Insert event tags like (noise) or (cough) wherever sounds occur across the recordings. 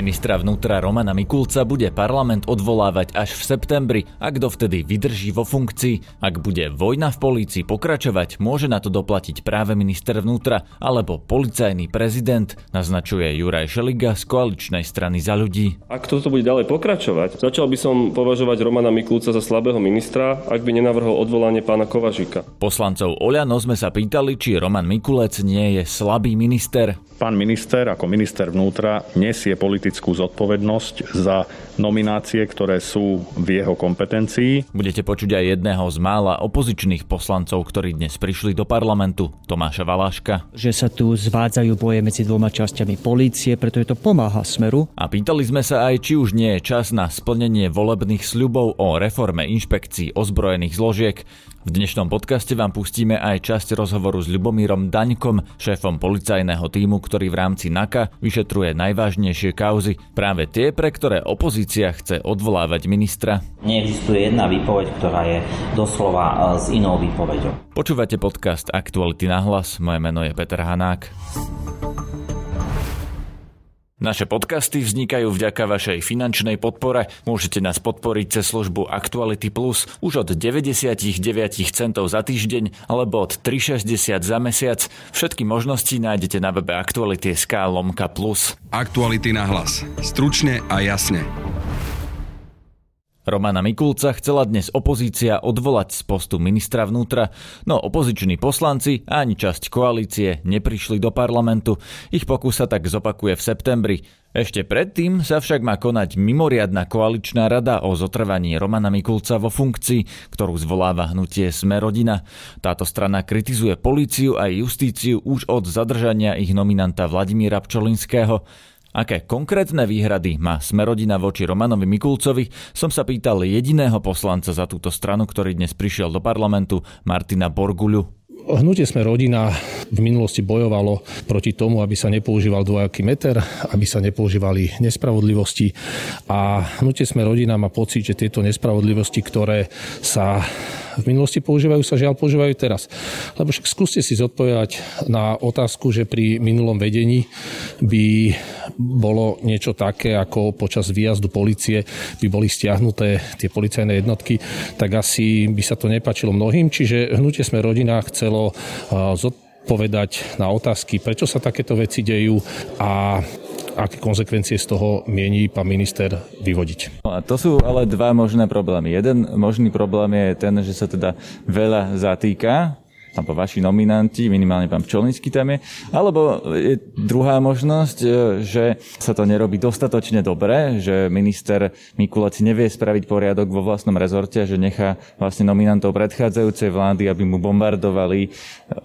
Ministra vnútra Romana Mikulca bude parlament odvolávať až v septembri, ak dovtedy vydrží vo funkcii. Ak bude vojna v polícii pokračovať, môže na to doplatiť práve minister vnútra alebo policajný prezident, naznačuje Juraj Šeliga z koaličnej strany za ľudí. Ak toto bude ďalej pokračovať, začal by som považovať Romana Mikulca za slabého ministra, ak by nenavrhol odvolanie pána Kovažika. Poslancov Oľano sme sa pýtali, či Roman Mikulec nie je slabý minister. Pán minister ako minister vnútra nesie politickú zodpovednosť za nominácie, ktoré sú v jeho kompetencii. Budete počuť aj jedného z mála opozičných poslancov, ktorí dnes prišli do parlamentu, Tomáša Valáška. Že sa tu zvádzajú boje medzi dvoma časťami polície, pretože to pomáha smeru. A pýtali sme sa aj, či už nie je čas na splnenie volebných sľubov o reforme inšpekcií ozbrojených zložiek. V dnešnom podcaste vám pustíme aj časť rozhovoru s Ľubomírom Daňkom, šéfom policajného týmu, ktorý v rámci NAKA vyšetruje najvážnejšie kauzy, práve tie, pre ktoré opozícia chce odvolávať ministra. Neexistuje jedna výpoveď, ktorá je doslova e, s inou výpoveďou. Počúvate podcast Aktuality na hlas, moje meno je Peter Hanák. Naše podcasty vznikajú vďaka vašej finančnej podpore. Môžete nás podporiť cez službu Actuality Plus už od 99 centov za týždeň alebo od 3,60 za mesiac. Všetky možnosti nájdete na webe Actuality.sk lomka plus. Aktuality na hlas. Stručne a jasne. Romana Mikulca chcela dnes opozícia odvolať z postu ministra vnútra, no opoziční poslanci ani časť koalície neprišli do parlamentu. Ich pokus sa tak zopakuje v septembri. Ešte predtým sa však má konať mimoriadna koaličná rada o zotrvaní Romana Mikulca vo funkcii, ktorú zvoláva hnutie Sme rodina. Táto strana kritizuje políciu a justíciu už od zadržania ich nominanta Vladimíra Pčolinského. Aké konkrétne výhrady má Smerodina voči Romanovi Mikulcovi, som sa pýtal jediného poslanca za túto stranu, ktorý dnes prišiel do parlamentu, Martina Borguľu. Hnutie sme rodina v minulosti bojovalo proti tomu, aby sa nepoužíval dvojaký meter, aby sa nepoužívali nespravodlivosti a hnutie sme rodina má pocit, že tieto nespravodlivosti, ktoré sa v minulosti používajú, sa žiaľ používajú teraz. Lebo však skúste si zodpovedať na otázku, že pri minulom vedení by bolo niečo také, ako počas výjazdu policie by boli stiahnuté tie policajné jednotky, tak asi by sa to nepačilo mnohým. Čiže hnutie sme rodina chcelo zodpovedať na otázky, prečo sa takéto veci dejú a aké konsekvencie z toho miení pán minister vyvodiť. A to sú ale dva možné problémy. Jeden možný problém je ten, že sa teda veľa zatýka alebo vaši nominanti, minimálne pán Pčolnický tam je, alebo je druhá možnosť, e, že sa to nerobí dostatočne dobre, že minister Mikulec nevie spraviť poriadok vo vlastnom rezorte, že nechá vlastne nominantov predchádzajúcej vlády, aby mu bombardovali e,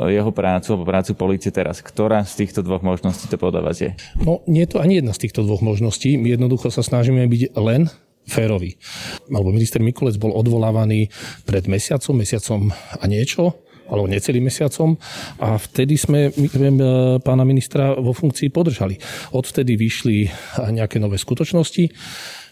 jeho prácu alebo prácu policie teraz. Ktorá z týchto dvoch možností to podľa je? No, nie je to ani jedna z týchto dvoch možností. My jednoducho sa snažíme byť len férový. Alebo minister Mikulec bol odvolávaný pred mesiacom, mesiacom a niečo alebo necelým mesiacom a vtedy sme pána ministra vo funkcii podržali. Odvtedy vyšli nejaké nové skutočnosti.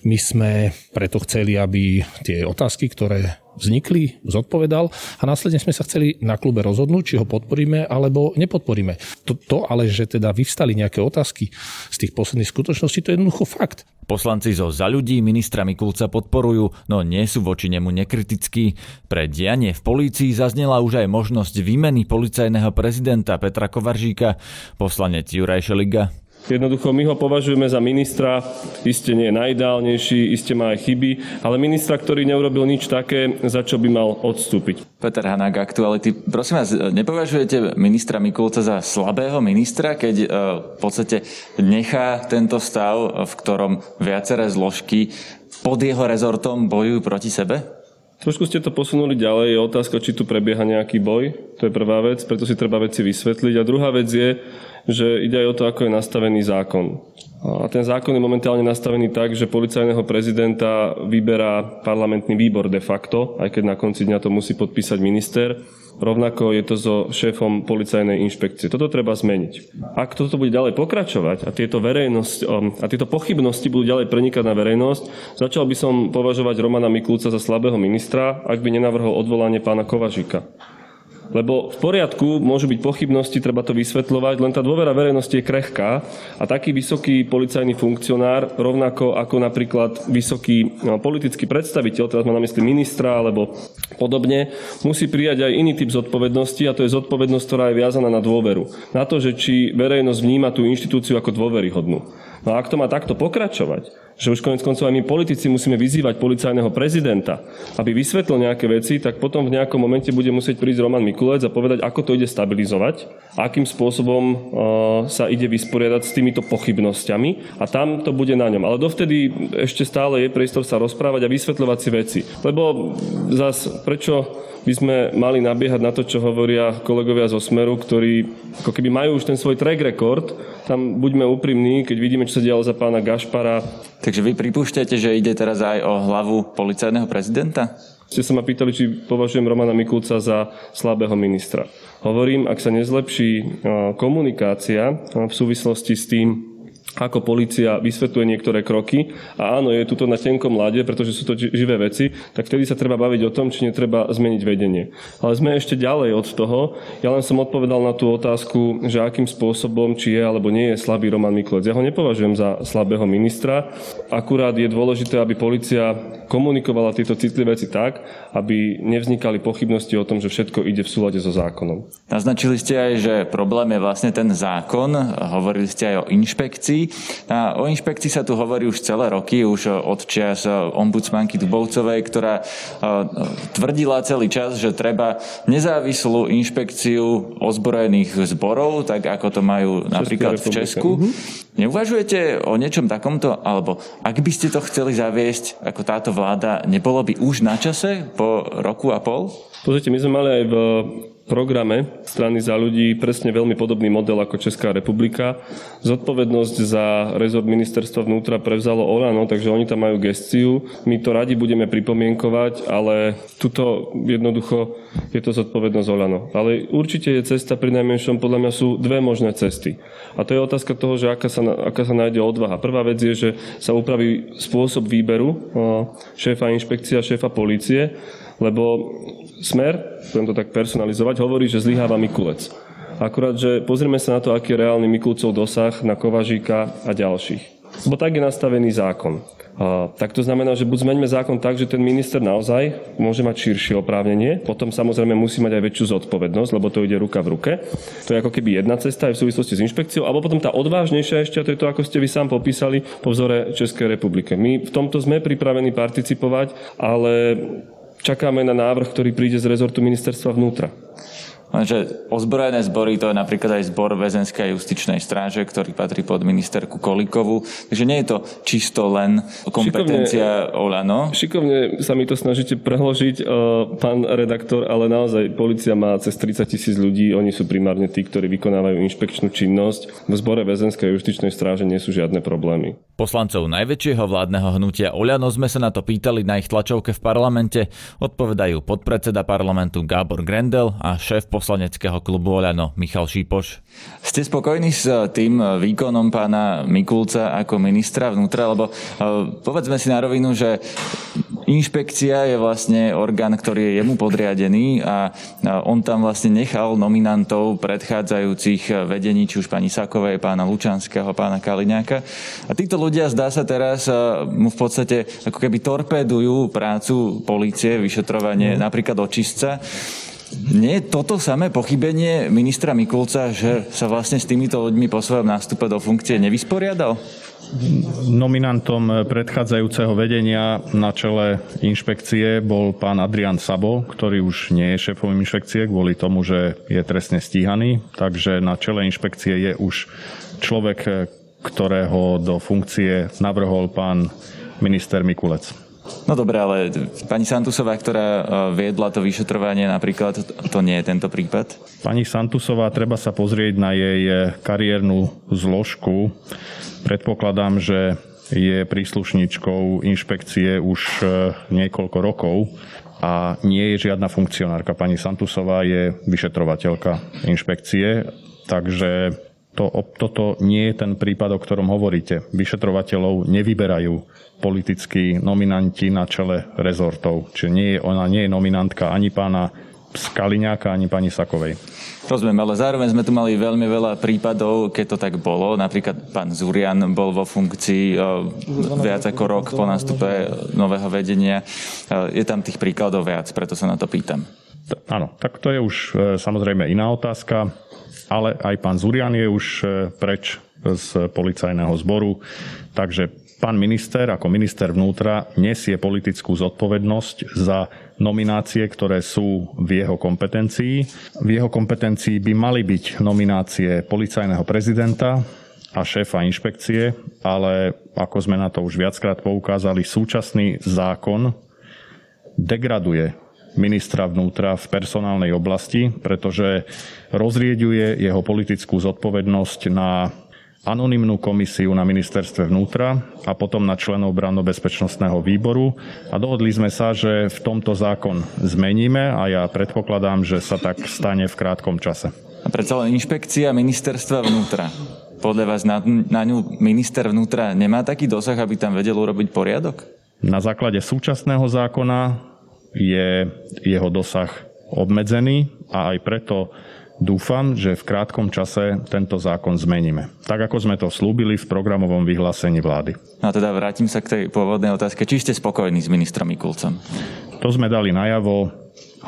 My sme preto chceli, aby tie otázky, ktoré vznikli, zodpovedal a následne sme sa chceli na klube rozhodnúť, či ho podporíme alebo nepodporíme. To, to ale, že teda vyvstali nejaké otázky z tých posledných skutočností, to je jednoducho fakt. Poslanci zo za ľudí ministra Mikulca podporujú, no nie sú voči nemu nekritickí. Pre dianie v polícii zaznela už aj možnosť výmeny policajného prezidenta Petra Kovaržíka. Poslanec Juraj Šeliga Jednoducho my ho považujeme za ministra, iste nie najideálnejší, iste má aj chyby, ale ministra, ktorý neurobil nič také, za čo by mal odstúpiť. Peter Hanák, aktuality. Prosím vás, nepovažujete ministra Mikulca za slabého ministra, keď e, v podstate nechá tento stav, v ktorom viaceré zložky pod jeho rezortom bojujú proti sebe? Trošku ste to posunuli ďalej. Je otázka, či tu prebieha nejaký boj. To je prvá vec, preto si treba veci vysvetliť. A druhá vec je, že ide aj o to, ako je nastavený zákon. A ten zákon je momentálne nastavený tak, že policajného prezidenta vyberá parlamentný výbor de facto, aj keď na konci dňa to musí podpísať minister. Rovnako je to so šéfom policajnej inšpekcie. Toto treba zmeniť. Ak toto bude ďalej pokračovať a tieto, verejnosť, a tieto pochybnosti budú ďalej prenikať na verejnosť, začal by som považovať Romana Mikulca za slabého ministra, ak by nenavrhol odvolanie pána Kovažika. Lebo v poriadku môžu byť pochybnosti, treba to vysvetľovať, len tá dôvera verejnosti je krehká a taký vysoký policajný funkcionár, rovnako ako napríklad vysoký no, politický predstaviteľ, teraz má na mysli ministra alebo podobne, musí prijať aj iný typ zodpovednosti a to je zodpovednosť, ktorá je viazaná na dôveru. Na to, že či verejnosť vníma tú inštitúciu ako dôveryhodnú. No a ak to má takto pokračovať, že už konec koncov aj my politici musíme vyzývať policajného prezidenta, aby vysvetlil nejaké veci, tak potom v nejakom momente bude musieť prísť Roman Mikulec a povedať, ako to ide stabilizovať, akým spôsobom uh, sa ide vysporiadať s týmito pochybnosťami a tam to bude na ňom. Ale dovtedy ešte stále je priestor sa rozprávať a vysvetľovať si veci. Lebo zas prečo by sme mali nabiehať na to, čo hovoria kolegovia zo Smeru, ktorí ako keby majú už ten svoj track record. Tam buďme úprimní, keď vidíme, čo sa dialo za pána Gašpara. Takže vy pripúšťate, že ide teraz aj o hlavu policajného prezidenta? Ste sa ma pýtali, či považujem Romana Mikulca za slabého ministra. Hovorím, ak sa nezlepší komunikácia v súvislosti s tým, ako policia vysvetľuje niektoré kroky. A áno, je tuto na tenkom lade, pretože sú to živé veci, tak vtedy sa treba baviť o tom, či netreba zmeniť vedenie. Ale sme ešte ďalej od toho. Ja len som odpovedal na tú otázku, že akým spôsobom, či je alebo nie je slabý Roman Miklec. Ja ho nepovažujem za slabého ministra. Akurát je dôležité, aby policia komunikovala tieto citlivé veci tak, aby nevznikali pochybnosti o tom, že všetko ide v súlade so zákonom. Naznačili ste aj, že problém je vlastne ten zákon. Hovorili ste aj o inšpekcii. A o inšpekcii sa tu hovorí už celé roky, už od čias ombudsmanky Dubovcovej, ktorá tvrdila celý čas, že treba nezávislú inšpekciu ozbrojených zborov, tak ako to majú napríklad v Česku. Mhm. Neuvažujete o niečom takomto? Alebo ak by ste to chceli zaviesť ako táto vláda, nebolo by už na čase po roku a pol? Pozrite, my sme mali aj v programe strany za ľudí presne veľmi podobný model ako Česká republika. Zodpovednosť za rezort ministerstva vnútra prevzalo Olano, takže oni tam majú gestiu. My to radi budeme pripomienkovať, ale tuto jednoducho je to zodpovednosť Olano. Ale určite je cesta, pri najmenšom podľa mňa sú dve možné cesty. A to je otázka toho, že aká sa, aká sa nájde odvaha. Prvá vec je, že sa upraví spôsob výberu šéfa inšpekcia, šéfa policie, lebo Smer, budem to tak personalizovať, hovorí, že zlyháva Mikulec. Akurát, že pozrieme sa na to, aký je reálny Mikulcov dosah na Kovažíka a ďalších. Lebo tak je nastavený zákon. A, tak to znamená, že buď zmeňme zákon tak, že ten minister naozaj môže mať širšie oprávnenie, potom samozrejme musí mať aj väčšiu zodpovednosť, lebo to ide ruka v ruke. To je ako keby jedna cesta aj v súvislosti s inšpekciou, alebo potom tá odvážnejšia ešte, a to je to, ako ste vy sám popísali, po vzore Českej republike. My v tomto sme pripravení participovať, ale čakáme na návrh, ktorý príde z rezortu ministerstva vnútra. Lenže ozbrojené zbory, to je napríklad aj zbor väzenskej a justičnej stráže, ktorý patrí pod ministerku Kolikovu. Takže nie je to čisto len kompetencia šikovne, Olano. Šikovne sa mi to snažíte preložiť, uh, pán redaktor, ale naozaj policia má cez 30 tisíc ľudí, oni sú primárne tí, ktorí vykonávajú inšpekčnú činnosť. V zbore väzenskej a justičnej stráže nie sú žiadne problémy. Poslancov najväčšieho vládneho hnutia Oľano sme sa na to pýtali na ich tlačovke v parlamente. Odpovedajú podpredseda parlamentu Gábor Grendel a šéf poslaneckého klubu Oľano Michal Šípoš. Ste spokojní s eh, tým eh, výkonom pána Mikulca ako ministra vnútra? Lebo eh, povedzme si na rovinu, že inšpekcia je vlastne orgán, ktorý je jemu podriadený a on tam vlastne nechal nominantov predchádzajúcich vedení, či už pani Sakovej, pána Lučanského, pána Kaliňáka. A títo ľudia, zdá sa teraz, mu v podstate ako keby torpédujú prácu policie, vyšetrovanie mm. napríklad očistca. Nie je toto samé pochybenie ministra Mikulca, že sa vlastne s týmito ľuďmi po svojom nástupe do funkcie nevysporiadal? Nominantom predchádzajúceho vedenia na čele inšpekcie bol pán Adrian Sabo, ktorý už nie je šéfom inšpekcie kvôli tomu, že je trestne stíhaný. Takže na čele inšpekcie je už človek, ktorého do funkcie navrhol pán minister Mikulec. No dobre, ale pani Santusová, ktorá e, viedla to vyšetrovanie napríklad, to nie je tento prípad? Pani Santusová, treba sa pozrieť na jej e, kariérnu zložku. Predpokladám, že je príslušničkou inšpekcie už e, niekoľko rokov a nie je žiadna funkcionárka. Pani Santusová je vyšetrovateľka inšpekcie, takže to, toto nie je ten prípad, o ktorom hovoríte. Vyšetrovateľov nevyberajú politickí nominanti na čele rezortov. Čiže nie je, ona nie je nominantka ani pána Skaliňáka ani pani Sakovej. Rozumiem, ale zároveň sme tu mali veľmi veľa prípadov, keď to tak bolo. Napríklad pán Zurian bol vo funkcii viac ako rok po nástupe nového vedenia. Je tam tých príkladov viac, preto sa na to pýtam. Áno, tak to je už samozrejme iná otázka, ale aj pán Zurian je už preč z policajného zboru, takže pán minister ako minister vnútra nesie politickú zodpovednosť za nominácie, ktoré sú v jeho kompetencii. V jeho kompetencii by mali byť nominácie policajného prezidenta a šéfa inšpekcie, ale ako sme na to už viackrát poukázali, súčasný zákon degraduje ministra vnútra v personálnej oblasti, pretože rozrieďuje jeho politickú zodpovednosť na anonymnú komisiu na ministerstve vnútra a potom na členov branno-bezpečnostného výboru a dohodli sme sa, že v tomto zákon zmeníme a ja predpokladám, že sa tak stane v krátkom čase. A predsa len inšpekcia ministerstva vnútra. Podľa vás na, na ňu minister vnútra nemá taký dosah, aby tam vedel urobiť poriadok? Na základe súčasného zákona je jeho dosah obmedzený a aj preto Dúfam, že v krátkom čase tento zákon zmeníme. Tak ako sme to slúbili v programovom vyhlásení vlády. No a teda vrátim sa k tej pôvodnej otázke. Či ste spokojní s ministrom Mikulcom? To sme dali najavo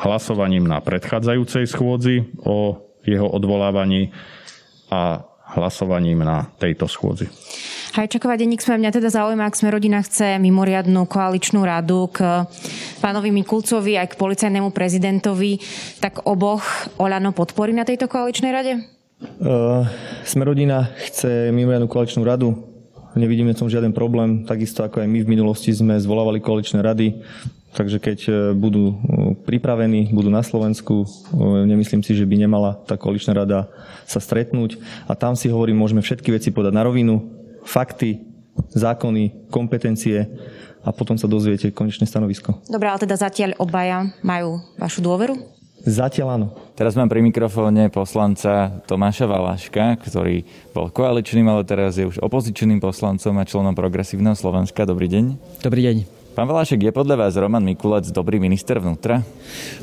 hlasovaním na predchádzajúcej schôdzi o jeho odvolávaní a hlasovaním na tejto schôdzi. Hajčaková denník sme mňa teda zaujíma, ak sme rodina chce mimoriadnú koaličnú radu k pánovi Mikulcovi aj k policajnému prezidentovi, tak oboch Olano podporí na tejto koaličnej rade? Uh, sme rodina chce mimoriadnú koaličnú radu. Nevidíme v tom žiaden problém. Takisto ako aj my v minulosti sme zvolávali koaličné rady. Takže keď e, budú e, pripravení, budú na Slovensku, e, nemyslím si, že by nemala tá koaličná rada sa stretnúť. A tam si hovorím, môžeme všetky veci podať na rovinu, fakty, zákony, kompetencie a potom sa dozviete konečné stanovisko. Dobre, ale teda zatiaľ obaja majú vašu dôveru? Zatiaľ áno. Teraz mám pri mikrofóne poslanca Tomáša Valaška, ktorý bol koaličným, ale teraz je už opozičným poslancom a členom Progresívneho Slovenska. Dobrý deň. Dobrý deň. Pán Valášek, je podľa vás Roman Mikulec dobrý minister vnútra?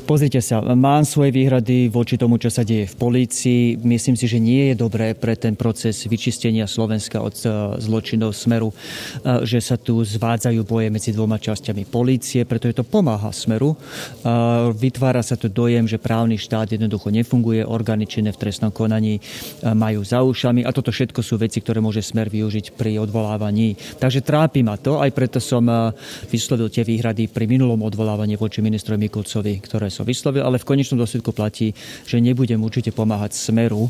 Pozrite sa, mám svoje výhrady voči tomu, čo sa deje v polícii. Myslím si, že nie je dobré pre ten proces vyčistenia Slovenska od eh, zločinov smeru, eh, že sa tu zvádzajú boje medzi dvoma časťami polície, pretože to pomáha smeru. Eh, vytvára sa tu dojem, že právny štát jednoducho nefunguje, orgány činné v trestnom konaní majú za ušami a toto všetko sú veci, ktoré môže smer využiť pri odvolávaní. Takže trápi ma to, aj preto som vyslovil tie výhrady pri minulom odvolávaní voči ministrovi Mikulcovi, ktoré som vyslovil, ale v konečnom dôsledku platí, že nebudem určite pomáhať smeru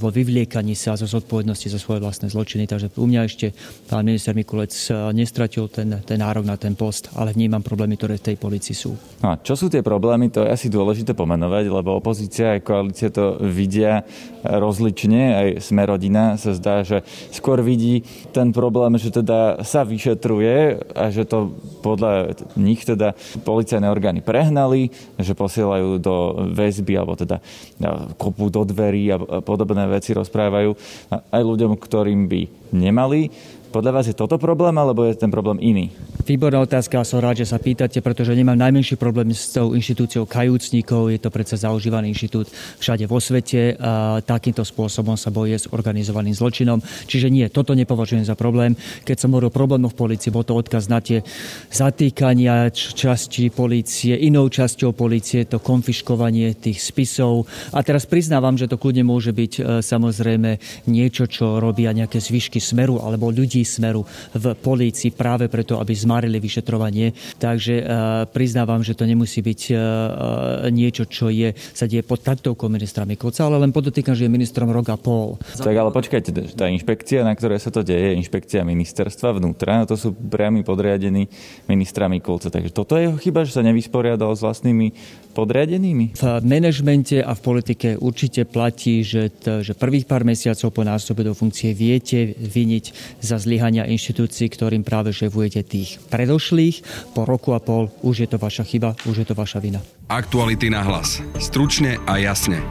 vo vyvliekaní sa zo zodpovednosti za svoje vlastné zločiny. Takže u mňa ešte pán minister Mikulec nestratil ten, ten nárok na ten post, ale vnímam problémy, ktoré v tej policii sú. No a čo sú tie problémy, to je asi dôležité pomenovať, lebo opozícia aj koalícia to vidia rozlične. Aj sme rodina sa zdá, že skôr vidí ten problém, že teda sa vyšetruje a že to podľa nich teda policajné orgány prehnali, že posielajú do väzby alebo teda kopu do dverí a podobné veci rozprávajú. Aj ľuďom, ktorým by nemali podľa vás je toto problém, alebo je ten problém iný? Výborná otázka, som rád, že sa pýtate, pretože nemám najmenší problém s tou inštitúciou kajúcníkov. Je to predsa zaužívaný inštitút všade vo svete. A takýmto spôsobom sa bojuje s organizovaným zločinom. Čiže nie, toto nepovažujem za problém. Keď som hovoril o problémoch v policii, bol to odkaz na tie zatýkania časti policie, inou časťou policie, to konfiškovanie tých spisov. A teraz priznávam, že to kľudne môže byť e, samozrejme niečo, čo robia nejaké zvyšky smeru alebo ľudí smeru v polícii práve preto, aby zmarili vyšetrovanie. Takže e, priznávam, že to nemusí byť e, e, niečo, čo je, sa deje pod taktovkou ministra Mikulca, ale len podotýkam, že je ministrom rok a pol. Tak ale počkajte, tá inšpekcia, na ktorej sa to deje, inšpekcia ministerstva vnútra, to sú priami podriadení ministra Mikulca. Takže toto je jeho chyba, že sa nevysporiadal s vlastnými podriadenými? V manažmente a v politike určite platí, že, t, že prvých pár mesiacov po nástupe do funkcie viete vyniť za zlyhania inštitúcií, ktorým práve šéfujete tých predošlých. Po roku a pol už je to vaša chyba, už je to vaša vina. Aktuality na hlas. Stručne a jasne.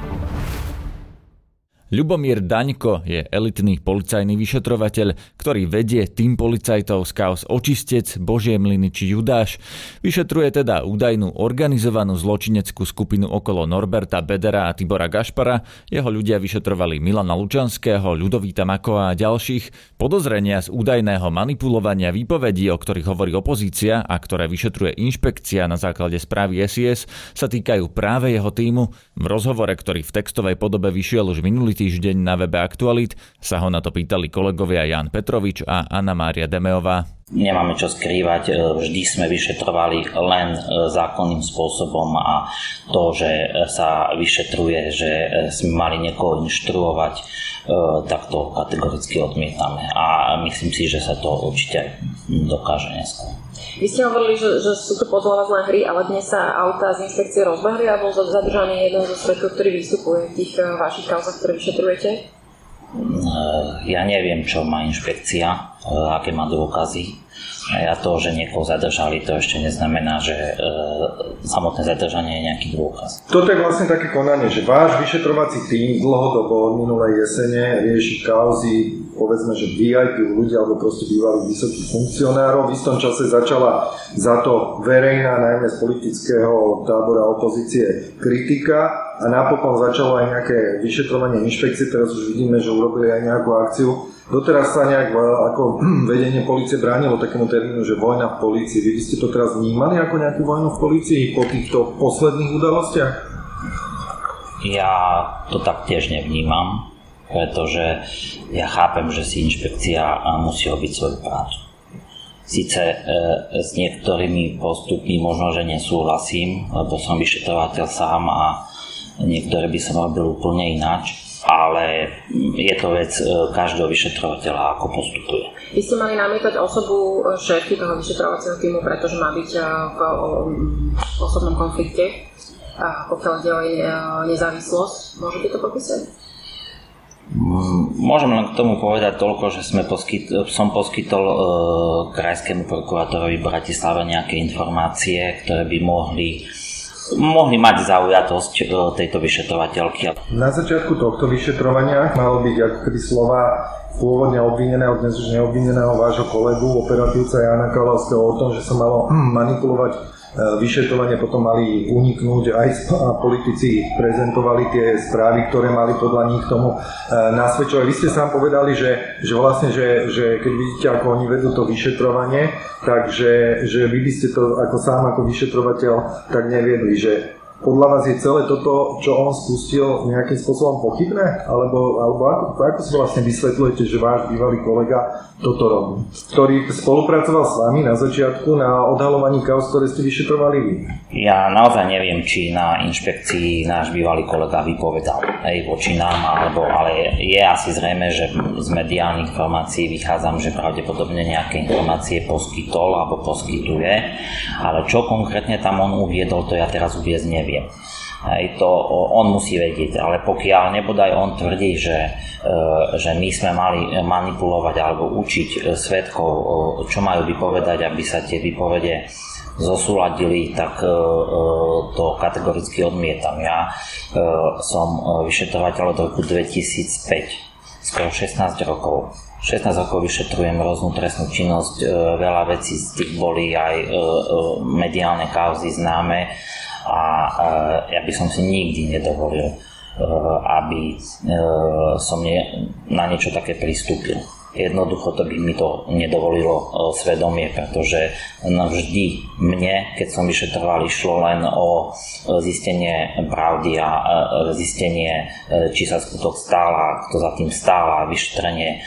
Ľubomír Daňko je elitný policajný vyšetrovateľ, ktorý vedie tým policajtov z kaos Očistec, Božie mlyny či Judáš. Vyšetruje teda údajnú organizovanú zločineckú skupinu okolo Norberta Bedera a Tibora Gašpara. Jeho ľudia vyšetrovali Milana Lučanského, Ľudovíta Makova a ďalších. Podozrenia z údajného manipulovania výpovedí, o ktorých hovorí opozícia a ktoré vyšetruje inšpekcia na základe správy SIS, sa týkajú práve jeho týmu. V rozhovore, ktorý v textovej podobe vyšiel už minulý týždeň na webe Aktualit sa ho na to pýtali kolegovia Jan Petrovič a Anna Mária Demeová. Nemáme čo skrývať, e, vždy sme vyšetrovali len e, zákonným spôsobom a to, že sa vyšetruje, že e, sme mali niekoho inštruovať, tak to kategoricky odmietame a myslím si, že sa to určite dokáže neskôr. Vy ste hovorili, že, že sú to len hry, ale dnes sa auta z inšpekcie rozbehli a bol zadržaný jeden zo svetkov, ktorý vystupuje v tých vašich kauzach, ktoré vyšetrujete? Ja neviem, čo má inšpekcia, aké má dôkazy. A to, že niekoho zadržali, to ešte neznamená, že e, samotné zadržanie je nejaký dôkaz. Toto je vlastne také konanie, že váš vyšetrovací tým dlhodobo od minulej jesene rieši kauzy, povedzme, že VIP ľudia alebo proste bývali vysokých funkcionárov. V istom čase začala za to verejná, najmä z politického tábora opozície, kritika a napokon začalo aj nejaké vyšetrovanie inšpekcie. Teraz už vidíme, že urobili aj nejakú akciu Doteraz sa nejak e, ako (clears throat) vedenie policie bránilo takému termínu, že vojna v polícii. Vy ste to teraz vnímali ako nejakú vojnu v polícii po týchto posledných udalostiach? Ja to tak tiež nevnímam, pretože ja chápem, že si inšpekcia musí robiť svoju prácu. Sice e, s niektorými postupmi možno, že nesúhlasím, lebo som vyšetrovateľ sám a niektoré by som robil úplne ináč, ale je to vec e, každého vyšetrovateľa, ako postupuje. Vy ste mali namietať osobu e, šéfky toho vyšetrovacieho týmu, pretože má byť e, v osobnom konflikte, pokiaľ ide o nezávislosť. Môžete to popísať? Môžem len k tomu povedať toľko, že sme poskyt, som poskytol e, krajskému prokurátorovi v Bratislave nejaké informácie, ktoré by mohli mohli mať zaujatosť e, tejto vyšetrovateľky. Na začiatku tohto vyšetrovania malo byť ako keby slova pôvodne obvineného, dnes už neobvineného vášho kolegu, operatívca Jana Kalavského o tom, že sa malo manipulovať E, vyšetrovanie potom mali uniknúť, aj politici prezentovali tie správy, ktoré mali podľa nich tomu e, nasvedčovať. Vy ste sám povedali, že, že vlastne, že, že keď vidíte, ako oni vedú to vyšetrovanie, takže že vy by ste to ako sám ako vyšetrovateľ tak neviedli, že podľa vás je celé toto, čo on spustil, nejakým spôsobom pochybné? Alebo, alebo ako, ako si vlastne vysvetľujete, že váš bývalý kolega toto robí? Ktorý spolupracoval s vami na začiatku na odhalovaní kaos, ktoré ste vyšetrovali vy? Ja naozaj neviem, či na inšpekcii náš bývalý kolega vypovedal aj voči nám, alebo, ale je asi zrejme, že z mediálnych informácií vychádzam, že pravdepodobne nejaké informácie poskytol alebo poskytuje, ale čo konkrétne tam on uviedol, to ja teraz uviezť neviem. Hej, to on musí vedieť, ale pokiaľ nebodaj on tvrdí, že, e, že my sme mali manipulovať alebo učiť e, svetkov, čo majú vypovedať, aby sa tie vypovede zosúladili, tak e, to kategoricky odmietam. Ja som vyšetrovateľ od roku 2005, skoro 16 rokov. 16 rokov vyšetrujem rôznu trestnú činnosť, veľa vecí z tých boli aj mediálne kauzy známe a ja by som si nikdy nedovolil, e, aby e, som na niečo také pristúpil. Jednoducho to by mi to nedovolilo e, svedomie, pretože vždy mne, keď som vyšetroval, išlo len o zistenie pravdy a zistenie, či sa skutok stála, kto za tým stála, vyšetrenie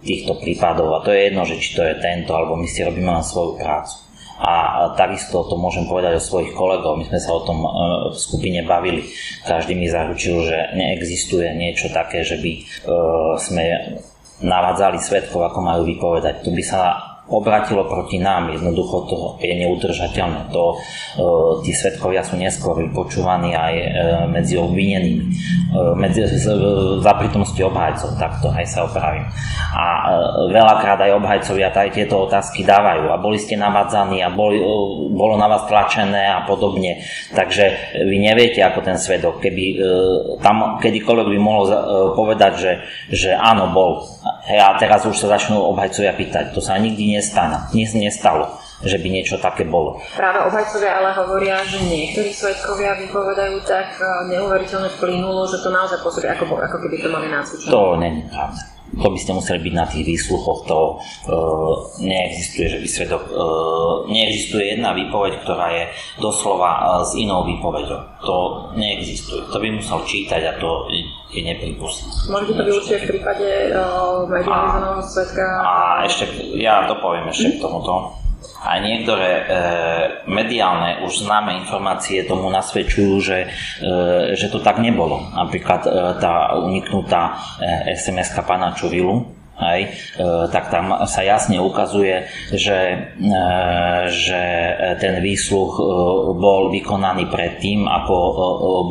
týchto prípadov. A to je jedno, že či to je tento, alebo my si robíme len svoju prácu. A takisto to môžem povedať o svojich kolegov. My sme sa o tom e, v skupine bavili. Každý mi zaručil, že neexistuje niečo také, že by e, sme navádzali svetkov, ako majú vypovedať. Tu by sa obratilo proti nám. Jednoducho to je neudržateľné. To, e, tí svetkovia sú neskôr vypočúvaní aj e, medzi obvinenými. E, medzi, za prítomnosti obhajcov, takto aj sa opravím. A veľakrát aj obhajcovia aj tieto otázky dávajú. A boli ste navádzaní a boli, bolo na vás tlačené a podobne. Takže vy neviete, ako ten svedok. Keby tam kedykoľvek by mohol povedať, že, že áno, bol. A teraz už sa začnú obhajcovia pýtať. To sa nikdy nestane, nestalo že by niečo také bolo. Práve obhajcovia ale hovoria, že niektorí svetkovia vypovedajú tak eh, neuveriteľne plynulo, že to naozaj pozrie, ako, ako keby to mali nácvičené. To není pravda to by ste museli byť na tých výsluchoch, to uh, neexistuje, že by svedok, uh, neexistuje jedna výpoveď, ktorá je doslova uh, s inou výpovedou. To neexistuje. To by musel čítať a to je nepripustné. Môžete to vyučiť v prípade uh, medializovaného svetka? A ešte, ja dopoviem ešte k tomuto a niektoré e, mediálne už známe informácie tomu nasvedčujú, že, e, že to tak nebolo. Napríklad e, tá uniknutá e, SMS-ka pána Čurilu, hej, e, tak tam sa jasne ukazuje, že, e, že ten výsluch e, bol vykonaný predtým, ako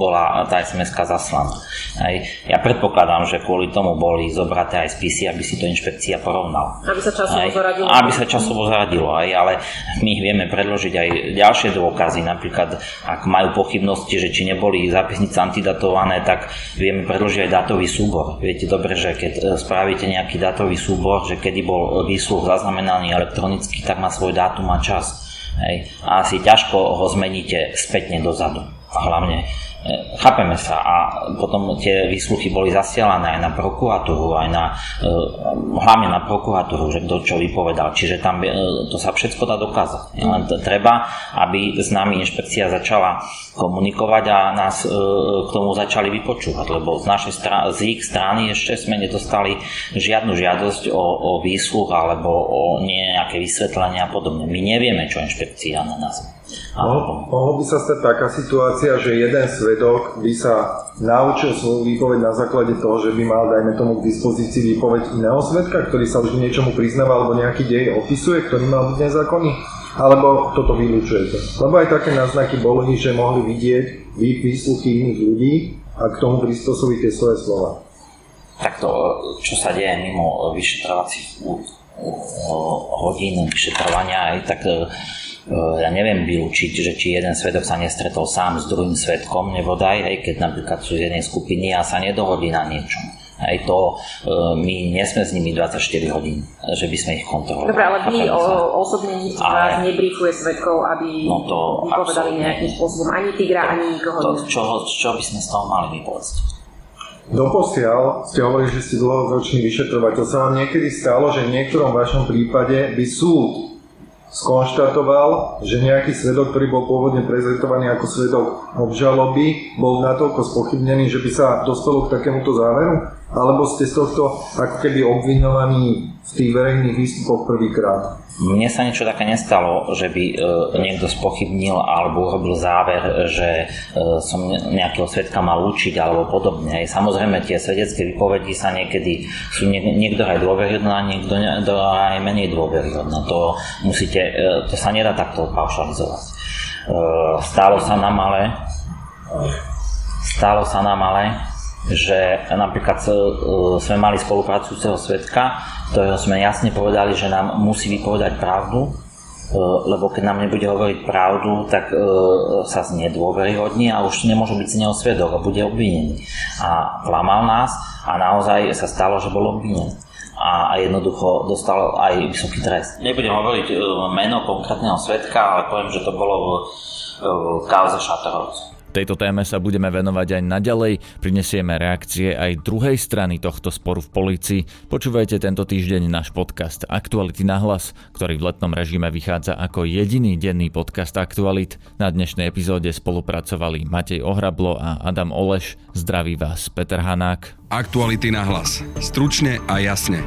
bola tá sms zaslaná. Hej. Ja predpokladám, že kvôli tomu boli zobraté aj spisy, aby si to inšpekcia porovnala. Aby sa časovo aj, zaradilo. Aby sa časovo zaradilo, aj, ale my vieme predložiť aj ďalšie dôkazy, napríklad ak majú pochybnosti, že či neboli zápisnice antidatované, tak vieme predložiť aj dátový súbor. Viete dobre, že keď spravíte nejaký dát dátový súbor, že kedy bol výsluh zaznamenaný elektronicky, tak má svoj dátum a čas. Hej. A asi ťažko ho zmeníte spätne dozadu. Hlavne E, chápeme sa a potom tie výsluchy boli zasielané aj na prokuratúru, aj na, e, hlavne na prokuratúru, že kto čo vypovedal. Čiže tam e, to sa všetko dá dokázať. Len treba, aby s nami inšpekcia začala komunikovať a nás k tomu začali vypočúvať, lebo z, našej strany, z ich strany ešte sme nedostali žiadnu žiadosť o, o výsluch alebo o nejaké vysvetlenie a podobne. My nevieme, čo inšpekcia na nás Mohlo by sa stať taká situácia, že jeden svedok by sa naučil svoju výpoveď na základe toho, že by mal, dajme tomu, k dispozícii výpoveď iného svedka, ktorý sa už niečomu priznáva alebo nejaký dej opisuje, ktorý mal byť nezákonný? Alebo toto vylúčujete? Lebo aj také náznaky boli, že mohli vidieť výsluchy iných ľudí a k tomu prispôsobiť tie svoje slova. Takto, čo sa deje mimo vyšetrovacích hodín vyšetrovania, aj tak Eh, ja neviem vylúčiť, že či jeden svedok sa nestretol sám s druhým svedkom, nebodaj, aj keď napríklad sú z jednej skupiny a sa nedohodli na niečom. Aj to, eh, my nie sme s nimi 24 hodín, že by sme ich kontrolovali. Dobre, ale vy o, osobne nikto z vás nebriefuje svedkov, aby no to vypovedali nejakým spôsobom ani Tigra, ani nikoho. To, čo, čo by sme z toho mali vypovedzť? Doposiaľ ste hovorili, že ste dlhoročný vyšetrovateľ. Sa vám niekedy stalo, že v niektorom vašom prípade by súd skonštatoval, že nejaký svedok, ktorý bol pôvodne prezentovaný ako svedok obžaloby, bol natoľko spochybnený, že by sa dostalo k takémuto záveru? Alebo ste z tohto ako keby obviňovaní v tých verejných výstupoch prvýkrát? Mne sa niečo také nestalo, že by e, niekto spochybnil alebo urobil záver, že e, som nejakého svetka mal učiť alebo podobne. Samozrejme tie svedecké výpovedi sa niekedy sú niekto aj dôveryhodné a niekto aj menej dôveryhodné. To, musíte, e, to sa nedá takto paušalizovať. Stálo sa nám ale stálo sa nám ale, že napríklad sme mali spolupracujúceho svetka, ktorého sme jasne povedali, že nám musí vypovedať pravdu, e, lebo keď nám nebude hovoriť pravdu, tak e, sa znedôveryhodní a už nemôže byť z neho svedok a bude obvinený. A klamal nás a naozaj sa stalo, že bol obvinený a jednoducho dostal aj vysoký trest. Nebudem hovoriť e, meno konkrétneho svetka, ale poviem, že to bolo v, v kauze Šatorovcov. Tejto téme sa budeme venovať aj naďalej, prinesieme reakcie aj druhej strany tohto sporu v polícii. Počúvajte tento týždeň náš podcast Aktuality na hlas, ktorý v letnom režime vychádza ako jediný denný podcast Aktualit. Na dnešnej epizóde spolupracovali Matej Ohrablo a Adam Oleš. Zdraví vás Peter Hanák. Aktuality na hlas. Stručne a jasne.